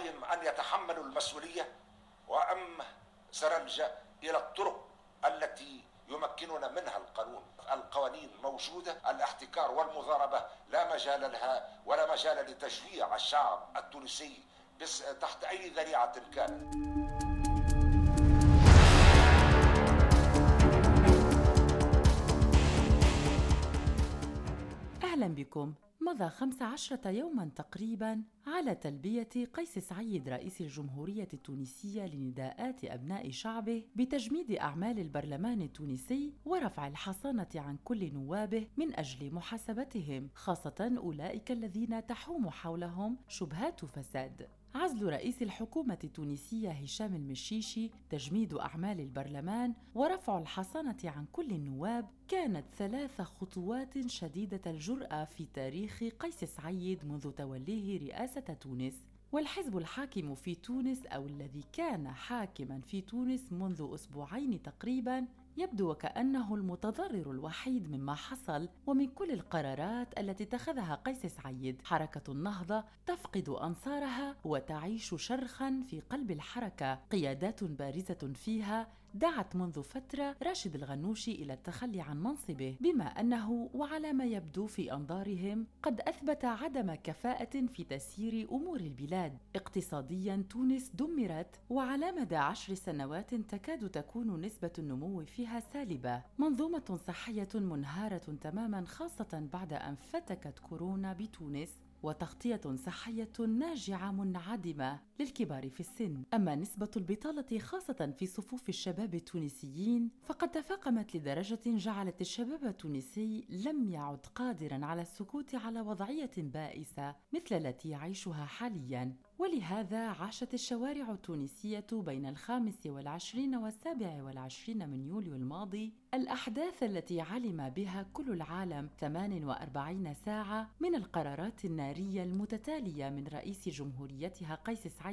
عليهم أن يتحملوا المسؤولية وأم سنلجأ إلى الطرق التي يمكننا منها القانون القوانين موجودة. الاحتكار والمضاربة لا مجال لها ولا مجال لتشجيع الشعب التونسي بس تحت أي ذريعة كانت. أهلا بكم. مضى 15 يوما تقريبا على تلبية قيس سعيد رئيس الجمهورية التونسية لنداءات أبناء شعبه بتجميد أعمال البرلمان التونسي ورفع الحصانة عن كل نوابه من أجل محاسبتهم خاصة أولئك الذين تحوم حولهم شبهات فساد. عزل رئيس الحكومة التونسية هشام المشيشي، تجميد أعمال البرلمان، ورفع الحصانة عن كل النواب كانت ثلاث خطوات شديدة الجرأة في تاريخ قيس سعيد منذ توليه رئاسة تونس. والحزب الحاكم في تونس أو الذي كان حاكما في تونس منذ أسبوعين تقريبا يبدو وكأنه المتضرر الوحيد مما حصل ومن كل القرارات التي اتخذها قيس سعيد. حركة النهضة تفقد أنصارها وتعيش شرخا في قلب الحركة. قيادات بارزة فيها دعت منذ فترة راشد الغنوشي إلى التخلي عن منصبه بما أنه وعلى ما يبدو في أنظارهم قد أثبت عدم كفاءة في تسيير أمور البلاد. اقتصاديا تونس دمرت وعلى مدى عشر سنوات تكاد تكون نسبة النمو فيها سالبة. منظومة صحية منهارة تماما خاصة بعد أن فتكت كورونا بتونس وتغطية صحية ناجعة منعدمة. للكبار في السن. أما نسبة البطالة خاصة في صفوف الشباب التونسيين فقد تفاقمت لدرجة جعلت الشباب التونسي لم يعد قادرا على السكوت على وضعية بائسة مثل التي يعيشها حاليا. ولهذا عاشت الشوارع التونسية بين الخامس والعشرين والسابع والعشرين من يوليو الماضي الأحداث التي علم بها كل العالم 48 ساعة من القرارات النارية المتتالية من رئيس جمهوريتها قيس سعيد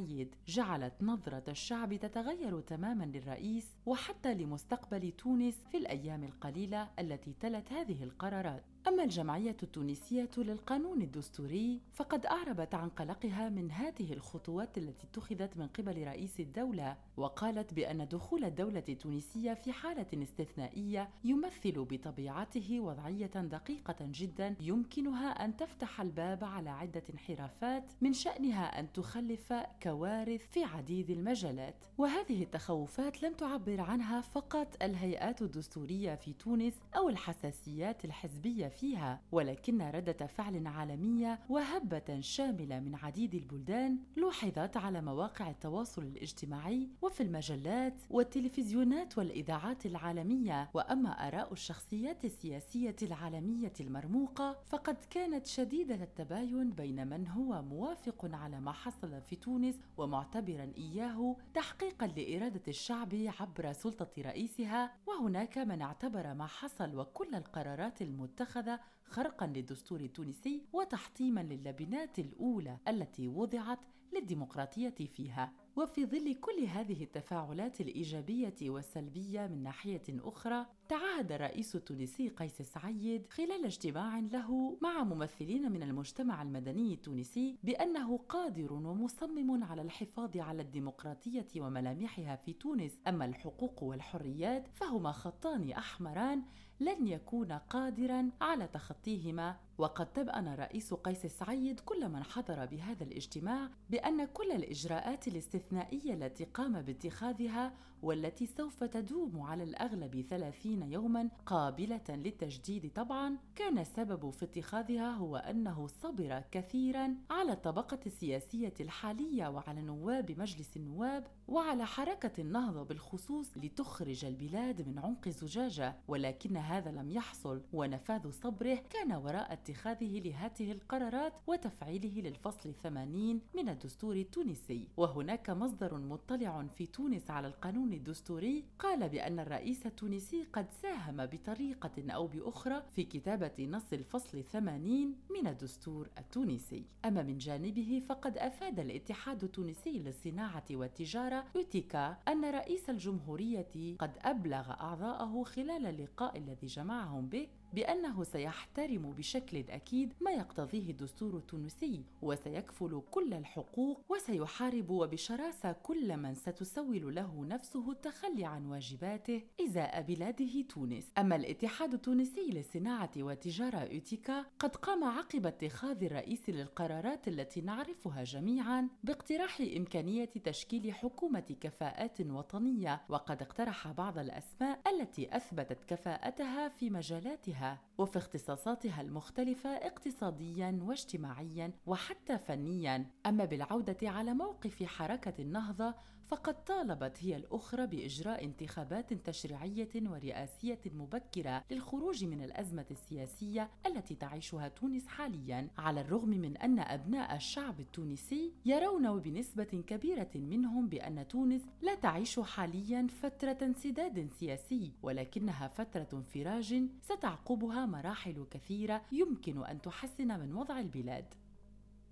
جعلت نظرة الشعب تتغير تماما للرئيس وحتى لمستقبل تونس في الأيام القليلة التي تلت هذه القرارات. أما الجمعية التونسية للقانون الدستوري فقد أعربت عن قلقها من هذه الخطوات التي اتخذت من قبل رئيس الدولة وقالت بأن دخول الدولة التونسية في حالة استثنائية يمثل بطبيعته وضعية دقيقة جدا يمكنها أن تفتح الباب على عدة انحرافات من شأنها أن تخلف كوارث في عديد المجالات. وهذه التخوفات لم تعبر عنها فقط الهيئات الدستورية في تونس أو الحساسيات الحزبية فيها ولكن ردة فعل عالمية وهبة شاملة من عديد البلدان لوحظت على مواقع التواصل الاجتماعي وفي المجلات والتلفزيونات والإذاعات العالمية. وأما آراء الشخصيات السياسية العالمية المرموقة فقد كانت شديدة التباين بين من هو موافق على ما حصل في تونس ومعتبرا إياه تحقيقا لإرادة الشعب عبر سلطة رئيسها. وهناك من اعتبر ما حصل وكل القرارات المتخذة هذا خرقا للدستور التونسي وتحطيما للبنات الأولى التي وضعت للديمقراطية فيها. وفي ظل كل هذه التفاعلات الإيجابية والسلبية من ناحية أخرى تعهد الرئيس التونسي قيس سعيد خلال اجتماع له مع ممثلين من المجتمع المدني التونسي بأنه قادر ومصمم على الحفاظ على الديمقراطية وملامحها في تونس. أما الحقوق والحريات فهما خطان أحمران لن يكون قادرا على تخطيهما. وقد تبأن رئيس قيس سعيد كل من حضر بهذا الاجتماع بأن كل الإجراءات الاستثنائية التي قام باتخاذها والتي سوف تدوم على الأغلب ثلاثين يوما قابلة للتجديد طبعا. كان السبب في اتخاذها هو أنه صبر كثيرا على الطبقة السياسية الحالية وعلى نواب مجلس النواب وعلى حركة النهضة بالخصوص لتخرج البلاد من عنق زجاجة. ولكن هذا لم يحصل ونفاذ صبره كان وراء اتخاذه لهذه القرارات وتفعيله للفصل 80 من الدستور التونسي. وهناك مصدر مطلع في تونس على القانون الدستوري قال بأن الرئيس التونسي قد ساهم بطريقة أو بأخرى في كتابة نص الفصل 80 من الدستور التونسي. أما من جانبه فقد أفاد الاتحاد التونسي للصناعة والتجارة يوتيكا أن رئيس الجمهورية قد أبلغ أعضاءه خلال اللقاء الذي جمعهم به بأنه سيحترم بشكل أكيد ما يقتضيه الدستور التونسي وسيكفل كل الحقوق وسيحارب وبشراسة كل من ستسول له نفسه التخلي عن واجباته إزاء بلاده تونس. أما الاتحاد التونسي للصناعة والتجارة أوتيكا قد قام عقب اتخاذ الرئيس للقرارات التي نعرفها جميعا باقتراح إمكانية تشكيل حكومة كفاءات وطنية وقد اقترح بعض الأسماء التي أثبتت كفاءتها في مجالاتها وفي اختصاصاتها المختلفة اقتصاديا واجتماعيا وحتى فنيا. أما بالعودة على موقف حركة النهضة فقد طالبت هي الأخرى بإجراء انتخابات تشريعية ورئاسية مبكرة للخروج من الأزمة السياسية التي تعيشها تونس حاليا على الرغم من أن أبناء الشعب التونسي يرون بنسبة كبيرة منهم بأن تونس لا تعيش حاليا فترة انسداد سياسي ولكنها فترة انفراج ستعقبها مراحل كثيرة يمكن أن تحسن من وضع البلاد.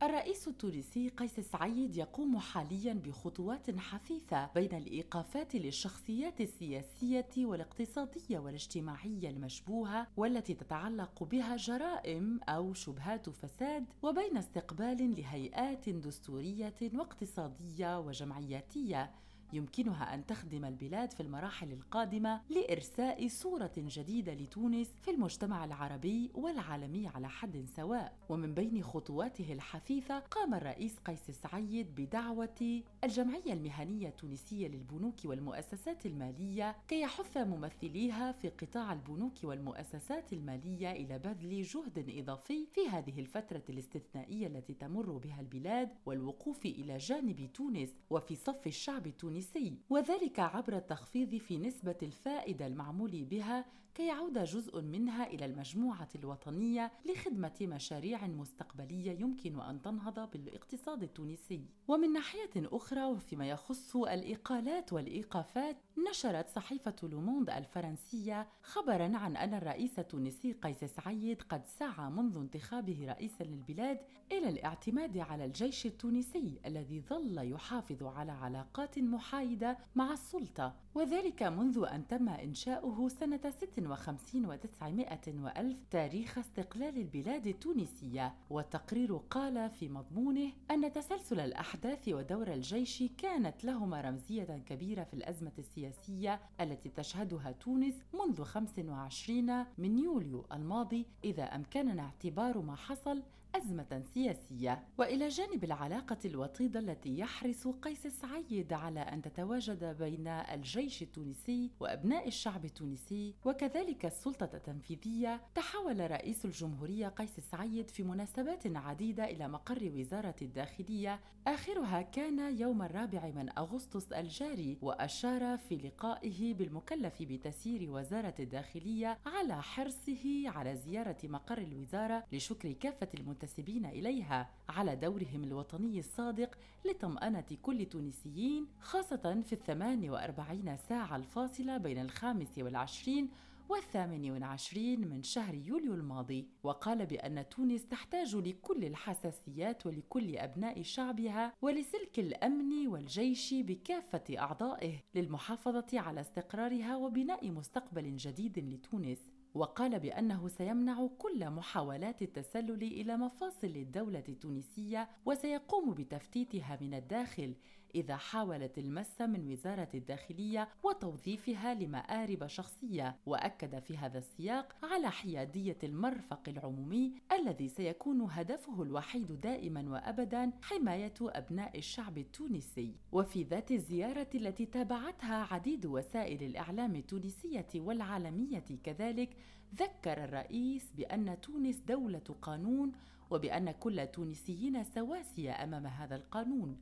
الرئيس التونسي قيس سعيد يقوم حاليا بخطوات حثيثة بين الإيقافات للشخصيات السياسية والاقتصادية والاجتماعية المشبوهة والتي تتعلق بها جرائم أو شبهات فساد وبين استقبال لهيئات دستورية واقتصادية وجمعياتية. يمكنها أن تخدم البلاد في المراحل القادمة لإرساء صورة جديدة لتونس في المجتمع العربي والعالمي على حد سواء. ومن بين خطواته الحثيثة قام الرئيس قيس سعيد بدعوة الجمعية المهنية التونسية للبنوك والمؤسسات المالية كي يحث ممثليها في قطاع البنوك والمؤسسات المالية إلى بذل جهد إضافي في هذه الفترة الاستثنائية التي تمر بها البلاد والوقوف إلى جانب تونس. وفي صف الشعب التونسي التونسي وذلك عبر التخفيض في نسبة الفائدة المعمول بها كي يعود جزء منها إلى المجموعة الوطنية لخدمة مشاريع مستقبلية يمكن أن تنهض بالاقتصاد التونسي. ومن ناحية أخرى وفيما يخص الإقالات والإيقافات نشرت صحيفة لوموند الفرنسية خبرا عن أن الرئيس التونسي قيس سعيد قد سعى منذ انتخابه رئيسا للبلاد إلى الاعتماد على الجيش التونسي الذي ظل يحافظ على علاقات محايدة مع السلطة وذلك منذ أن تم إنشاؤه سنة 56 وخمسين وتسعمائة وألف تاريخ استقلال البلاد التونسية. والتقرير قال في مضمونه أن تسلسل الأحداث ودور الجيش كانت لهما رمزية كبيرة في الأزمة السياسية التي تشهدها تونس منذ 25 من يوليو الماضي إذا أمكننا اعتبار ما حصل أزمة سياسية. وإلى جانب العلاقة الوطيدة التي يحرص قيس سعيد على أن تتواجد بين الجيش التونسي وأبناء الشعب التونسي وكذلك السلطة التنفيذية تحول رئيس الجمهورية قيس سعيد في مناسبات عديدة إلى مقر وزارة الداخلية. آخرها كان يوم الرابع من أغسطس الجاري وأشار في لقائه بالمكلف بتسيير وزارة الداخلية على حرصه على زيارة مقر الوزارة لشكر كافة المنتسبين المنتسبين إليها على دورهم الوطني الصادق لطمأنة كل تونسيين خاصة في الثمان وأربعين ساعة الفاصلة بين الخامس والعشرين والثامن والعشرين من شهر يوليو الماضي. وقال بأن تونس تحتاج لكل الحساسيات ولكل أبناء شعبها ولسلك الأمن والجيش بكافة أعضائه للمحافظة على استقرارها وبناء مستقبل جديد لتونس. وقال بأنه سيمنع كل محاولات التسلل إلى مفاصل الدولة التونسية وسيقوم بتفتيتها من الداخل إذا حاولت المس من وزارة الداخلية وتوظيفها لمآرب شخصية وأكد في هذا السياق على حيادية المرفق العمومي الذي سيكون هدفه الوحيد دائما وأبدا حماية أبناء الشعب التونسي. وفي ذات الزيارة التي تابعتها عديد وسائل الإعلام التونسية والعالمية كذلك ذكر الرئيس بأن تونس دولة قانون وبأن كل التونسيين سواسية أمام هذا القانون.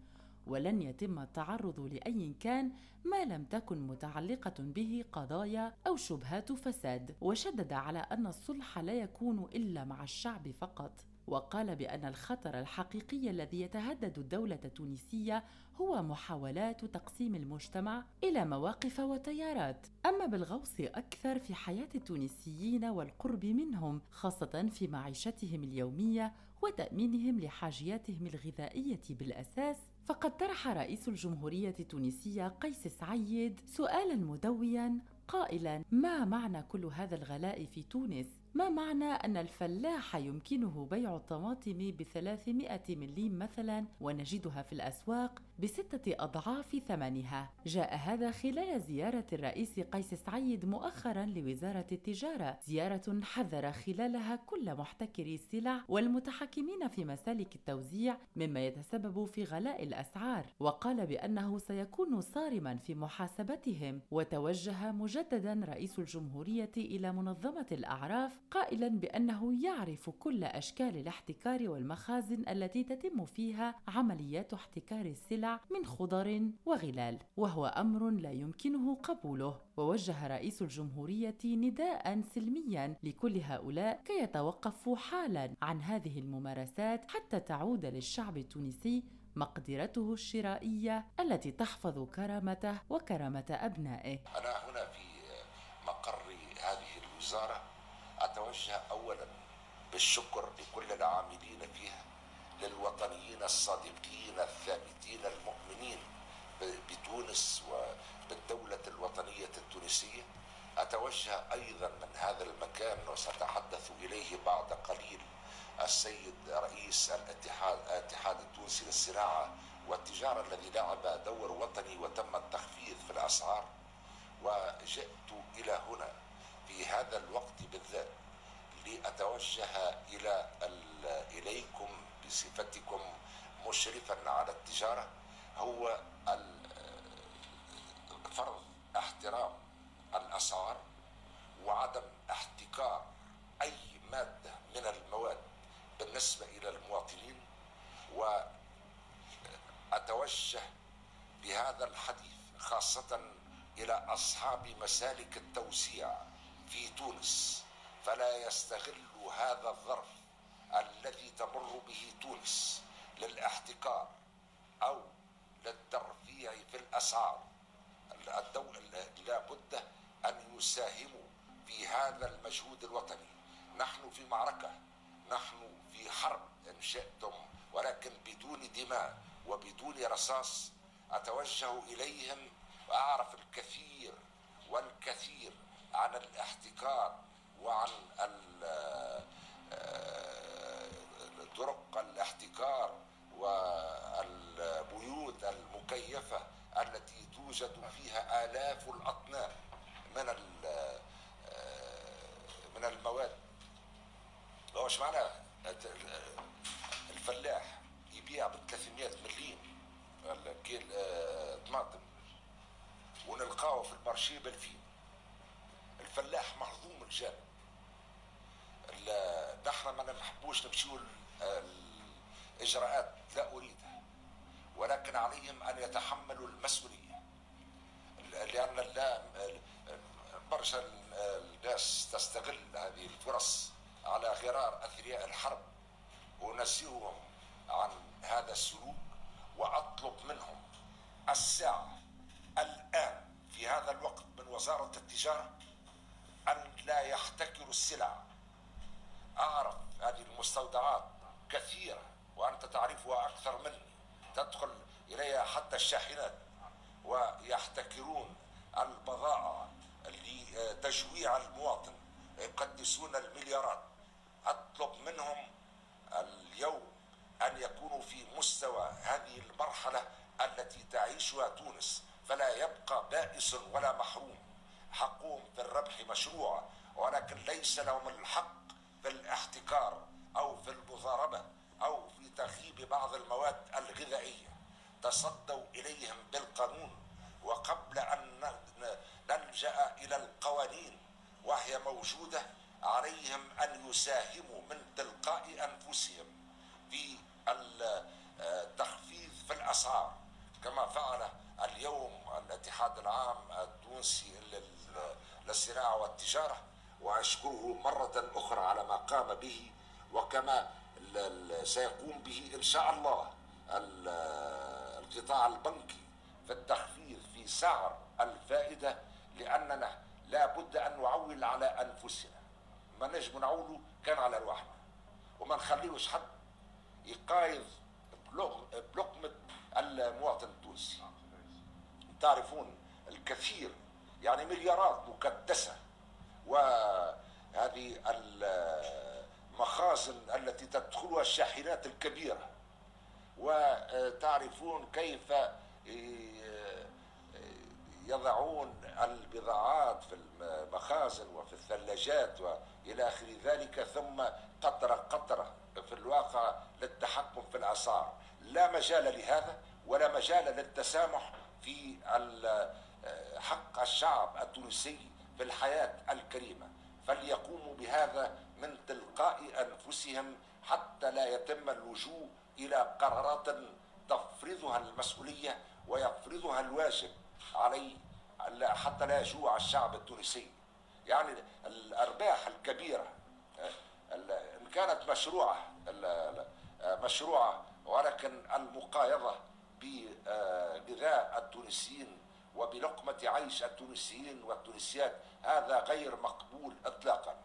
ولن يتم التعرض لأي كان ما لم تكن متعلقة به قضايا أو شبهات فساد. وشدد على أن الصلح لا يكون إلا مع الشعب فقط. وقال بأن الخطر الحقيقي الذي يتهدد الدولة التونسية هو محاولات تقسيم المجتمع إلى مواقف وتيارات. أما بالغوص أكثر في حياة التونسيين والقرب منهم خاصة في معيشتهم اليومية وتأمينهم لحاجياتهم الغذائية بالأساس فقد طرح رئيس الجمهورية التونسية قيس سعيد سؤالا مدويا قائلا ما معنى كل هذا الغلاء في تونس؟ ما معنى أن الفلاح يمكنه بيع الطماطم بثلاثمائة مليم مثلا ونجدها في الأسواق بستة أضعاف ثمنها؟ جاء هذا خلال زيارة الرئيس قيس سعيد مؤخرا لوزارة التجارة. زيارة حذر خلالها كل محتكري السلع والمتحكمين في مسالك التوزيع مما يتسبب في غلاء الأسعار وقال بأنه سيكون صارما في محاسبتهم. وتوجه مجددا رئيس الجمهورية إلى منظمة الأعراف قائلا بأنه يعرف كل أشكال الاحتكار والمخازن التي تتم فيها عمليات احتكار السلع من خضر وغلال وهو أمر لا يمكنه قبوله. ووجه رئيس الجمهورية نداء سلميا لكل هؤلاء كي يتوقفوا حالا عن هذه الممارسات حتى تعود للشعب التونسي مقدرته الشرائية التي تحفظ كرامته وكرامة أبنائه. أنا هنا في مقر هذه الوزارة أتوجه أولا بالشكر لكل العاملين فيها للوطنيين الصادقين الثابتين المؤمنين بتونس وبالدولة الوطنية التونسية. أتوجه أيضا من هذا المكان وسأتحدث إليه بعد قليل السيد رئيس الاتحاد الاتحاد التونسي للصناعة والتجارة الذي لعب دور وطني وتم التخفيض في الأسعار وجئت إلى هنا في هذا الوقت بالذات لأتوجه إلى إليكم بصفتكم مشرفا على التجارة. هو فرض احترام الأسعار وعدم احتكار أي مادة من المواد بالنسبة إلى المواطنين وأتوجه بهذا الحديث خاصة إلى أصحاب مسالك التوزيع في تونس فلا يستغلوا هذا الظرف الذي تمر به تونس للاحتكار أو للترفيع في الأسعار. الدولة لا بد أن يساهموا في هذا المجهود الوطني. نحن في معركة نحن في حرب إن شئتم ولكن بدون دماء وبدون رصاص أتوجه إليهم وأعرف الكثير والكثير عن الاحتكار وعن طرق الاحتكار والبيوت المكيفة التي توجد فيها آلاف الأطنان من من المواد وش معنى الفلاح يبيع ب 300 مليم كيل طماطم ونلقاه في المارشي ب 2000 الفلاح مهضوم الجانب نحن نحبوش نمشيو الإجراءات لا أريدها ولكن عليهم أن يتحملوا الشاحنات ويحتكرون البضائع لتجويع المواطن يقدسون المليارات. أطلب منهم اليوم أن يكونوا في مستوى هذه المرحلة التي تعيشها تونس فلا يبقى بائس ولا محروم. حقهم في الربح مشروع ولكن ليس لهم الحق في الاحتكار أو في المضاربة أو في تغييب بعض المواد الغذائية. تصدوا إليهم بالقانون وقبل أن نلجأ إلى القوانين وهي موجودة عليهم أن يساهموا من تلقاء أنفسهم في التخفيض في الأسعار. كما فعل اليوم الاتحاد العام التونسي للصناعه والتجارة وأشكره مرة أخرى على ما قام به وكما سيقوم به إن شاء الله القطاع البنكي في التخفيض في سعر الفائدة لأننا لا بد أن نعول على أنفسنا. ما نجم نعولوا كان على رواحنا وما نخليوش حد يقايض بلقمة المواطن التونسي. تعرفون الكثير يعني مليارات مكدسة. هذه المخازن التي تدخلها الشاحنات الكبيرة. وتعرفون كيف يضعون البضاعات في المخازن وفي الثلاجات وإلى آخر ذلك ثم قطره قطره في الواقع للتحكم في الاسعار لا مجال لهذا ولا مجال للتسامح في حق الشعب التونسي في الحياة الكريمة. فليقوموا بهذا من تلقاء أنفسهم حتى لا يتم اللجوء إلى قرارات تفرضها المسؤولية ويفرضها الواجب عليه حتى لا يجوع الشعب التونسي. يعني الأرباح الكبيرة إن كانت مشروعة مشروعة ولكن المقايضة بغذاء التونسيين وبلقمة عيش التونسيين والتونسيات هذا غير مقبول اطلاقا.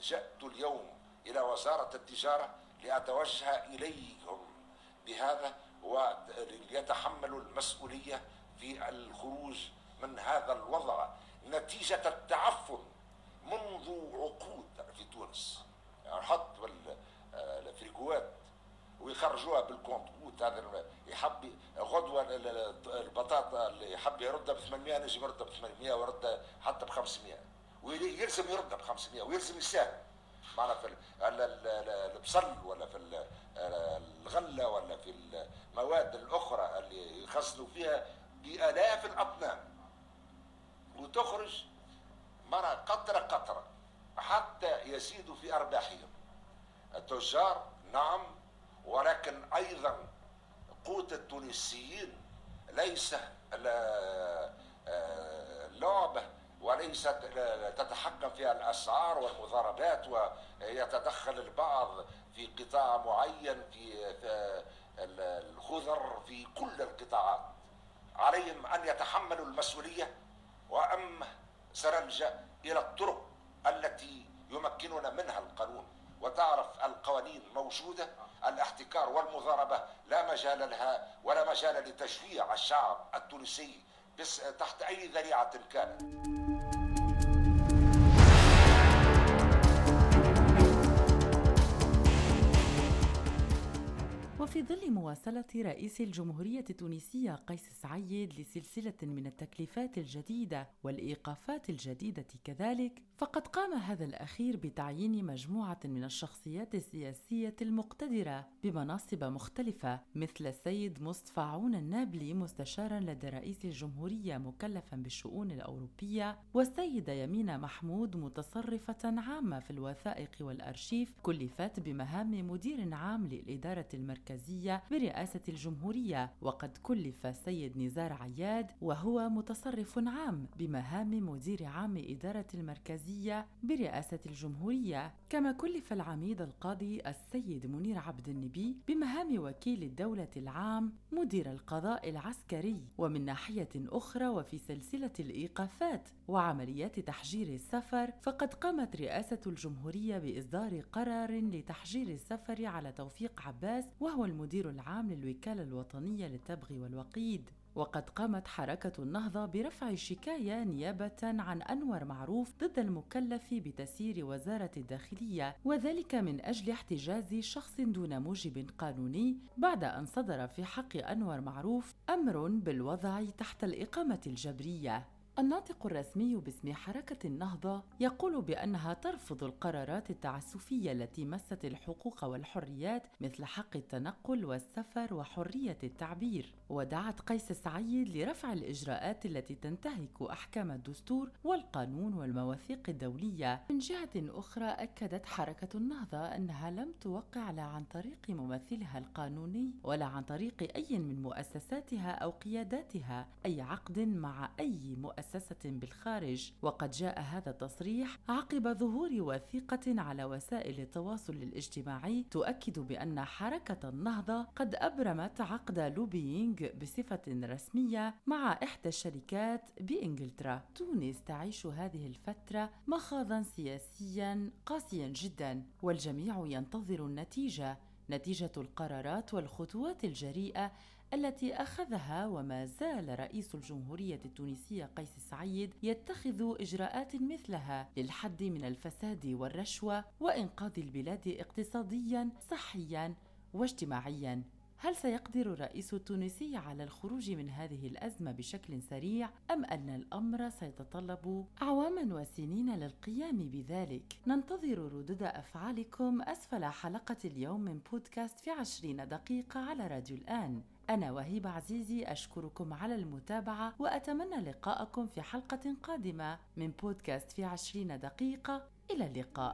جئت اليوم إلى وزارة التجارة لأتوجه إليهم بهذا وليتحملوا المسؤولية في الخروج من هذا الوضع نتيجة التعفن منذ عقود في تونس. يعني حط الفريكوات ويخرجوها بال compte. هذا يحب غدوة البطاطا اللي يحب يردها ب 800 نجم يردها ب 800 ويردها حتى ب 500 ويلزم يردها ب 500 ويلزم يساهم معنا في البصل ولا في الغلة ولا في المواد الأخرى اللي يخزنوا فيها بآلاف الأطنان. وتخرج مرة قطرة قطرة حتى يزيدوا في أرباحهم. التجار نعم ولكن أيضا قوت التونسيين ليس لعبة وليست تتحكم فيها الأسعار والمضاربات ويتدخل البعض في قطاع معين في الخضر في كل القطاعات. عليهم أن يتحملوا المسؤولية وأما سنلجأ إلى الطرق التي يمكننا منها القانون. وتعرف القوانين موجودة الاحتكار والمضاربة لا مجال لها ولا مجال لتشجيع الشعب التونسي تحت أي ذريعة كانت. وفي ظل مواصلة رئيس الجمهورية التونسية قيس سعيد لسلسلة من التكليفات الجديدة والإيقافات الجديدة كذلك، فقد قام هذا الأخير بتعيين مجموعة من الشخصيات السياسية المقتدرة بمناصب مختلفة مثل السيد مصطفى عون النابلي مستشارا لدى رئيس الجمهورية مكلفا بالشؤون الأوروبية والسيدة يمينة محمود متصرفة عامة في الوثائق والأرشيف كلفت بمهام مدير عام للإدارة المركزية برئاسة الجمهورية. وقد كلف السيد نزار عياد وهو متصرف عام بمهام مدير عام إدارة المركزية المركزية برئاسة الجمهورية. كما كلف العميد القاضي السيد منير عبد النبي بمهام وكيل الدولة العام مدير القضاء العسكري. ومن ناحية أخرى وفي سلسلة الإيقافات وعمليات تحجير السفر فقد قامت رئاسة الجمهورية بإصدار قرار لتحجير السفر على توفيق عباس وهو المدير العام للوكالة الوطنية للتبغ والوقيد. وقد قامت حركة النهضة برفع شكاية نيابة عن أنور معروف ضد المكلف بتسيير وزارة الداخلية وذلك من أجل احتجاز شخص دون موجب قانوني. بعد أن صدر في حق أنور معروف أمر بالوضع تحت الإقامة الجبرية. الناطق الرسمي باسم حركة النهضة يقول بأنها ترفض القرارات التعسفية التي مست الحقوق والحريات مثل حق التنقل والسفر وحرية التعبير، ودعت قيس سعيد لرفع الإجراءات التي تنتهك أحكام الدستور والقانون والمواثيق الدولية. من جهة أخرى أكدت حركة النهضة أنها لم توقع لا عن طريق ممثلها القانوني ولا عن طريق أي من مؤسساتها أو قياداتها أي عقد مع أي مؤسسة مؤسسة بالخارج وقد جاء هذا التصريح عقب ظهور وثيقة على وسائل التواصل الاجتماعي تؤكد بأن حركة النهضة قد أبرمت عقد لوبيينغ بصفة رسمية مع إحدى الشركات بإنجلترا. تونس تعيش هذه الفترة مخاضا سياسيا قاسيا جدا والجميع ينتظر النتيجة نتيجة القرارات والخطوات الجريئة التي أخذها وما زال رئيس الجمهورية التونسية قيس سعيد يتخذ إجراءات مثلها للحد من الفساد والرشوة وإنقاذ البلاد اقتصاديا صحيا واجتماعيا. هل سيقدر الرئيس التونسي على الخروج من هذه الأزمة بشكل سريع أم أن الأمر سيتطلب أعواما وسنين للقيام بذلك؟ ننتظر ردود أفعالكم أسفل حلقة اليوم من بودكاست في عشرين دقيقة على راديو الآن. أنا وهيبة عزيزي أشكركم على المتابعة وأتمنى لقاءكم في حلقة قادمة من بودكاست في عشرين دقيقة. إلى اللقاء.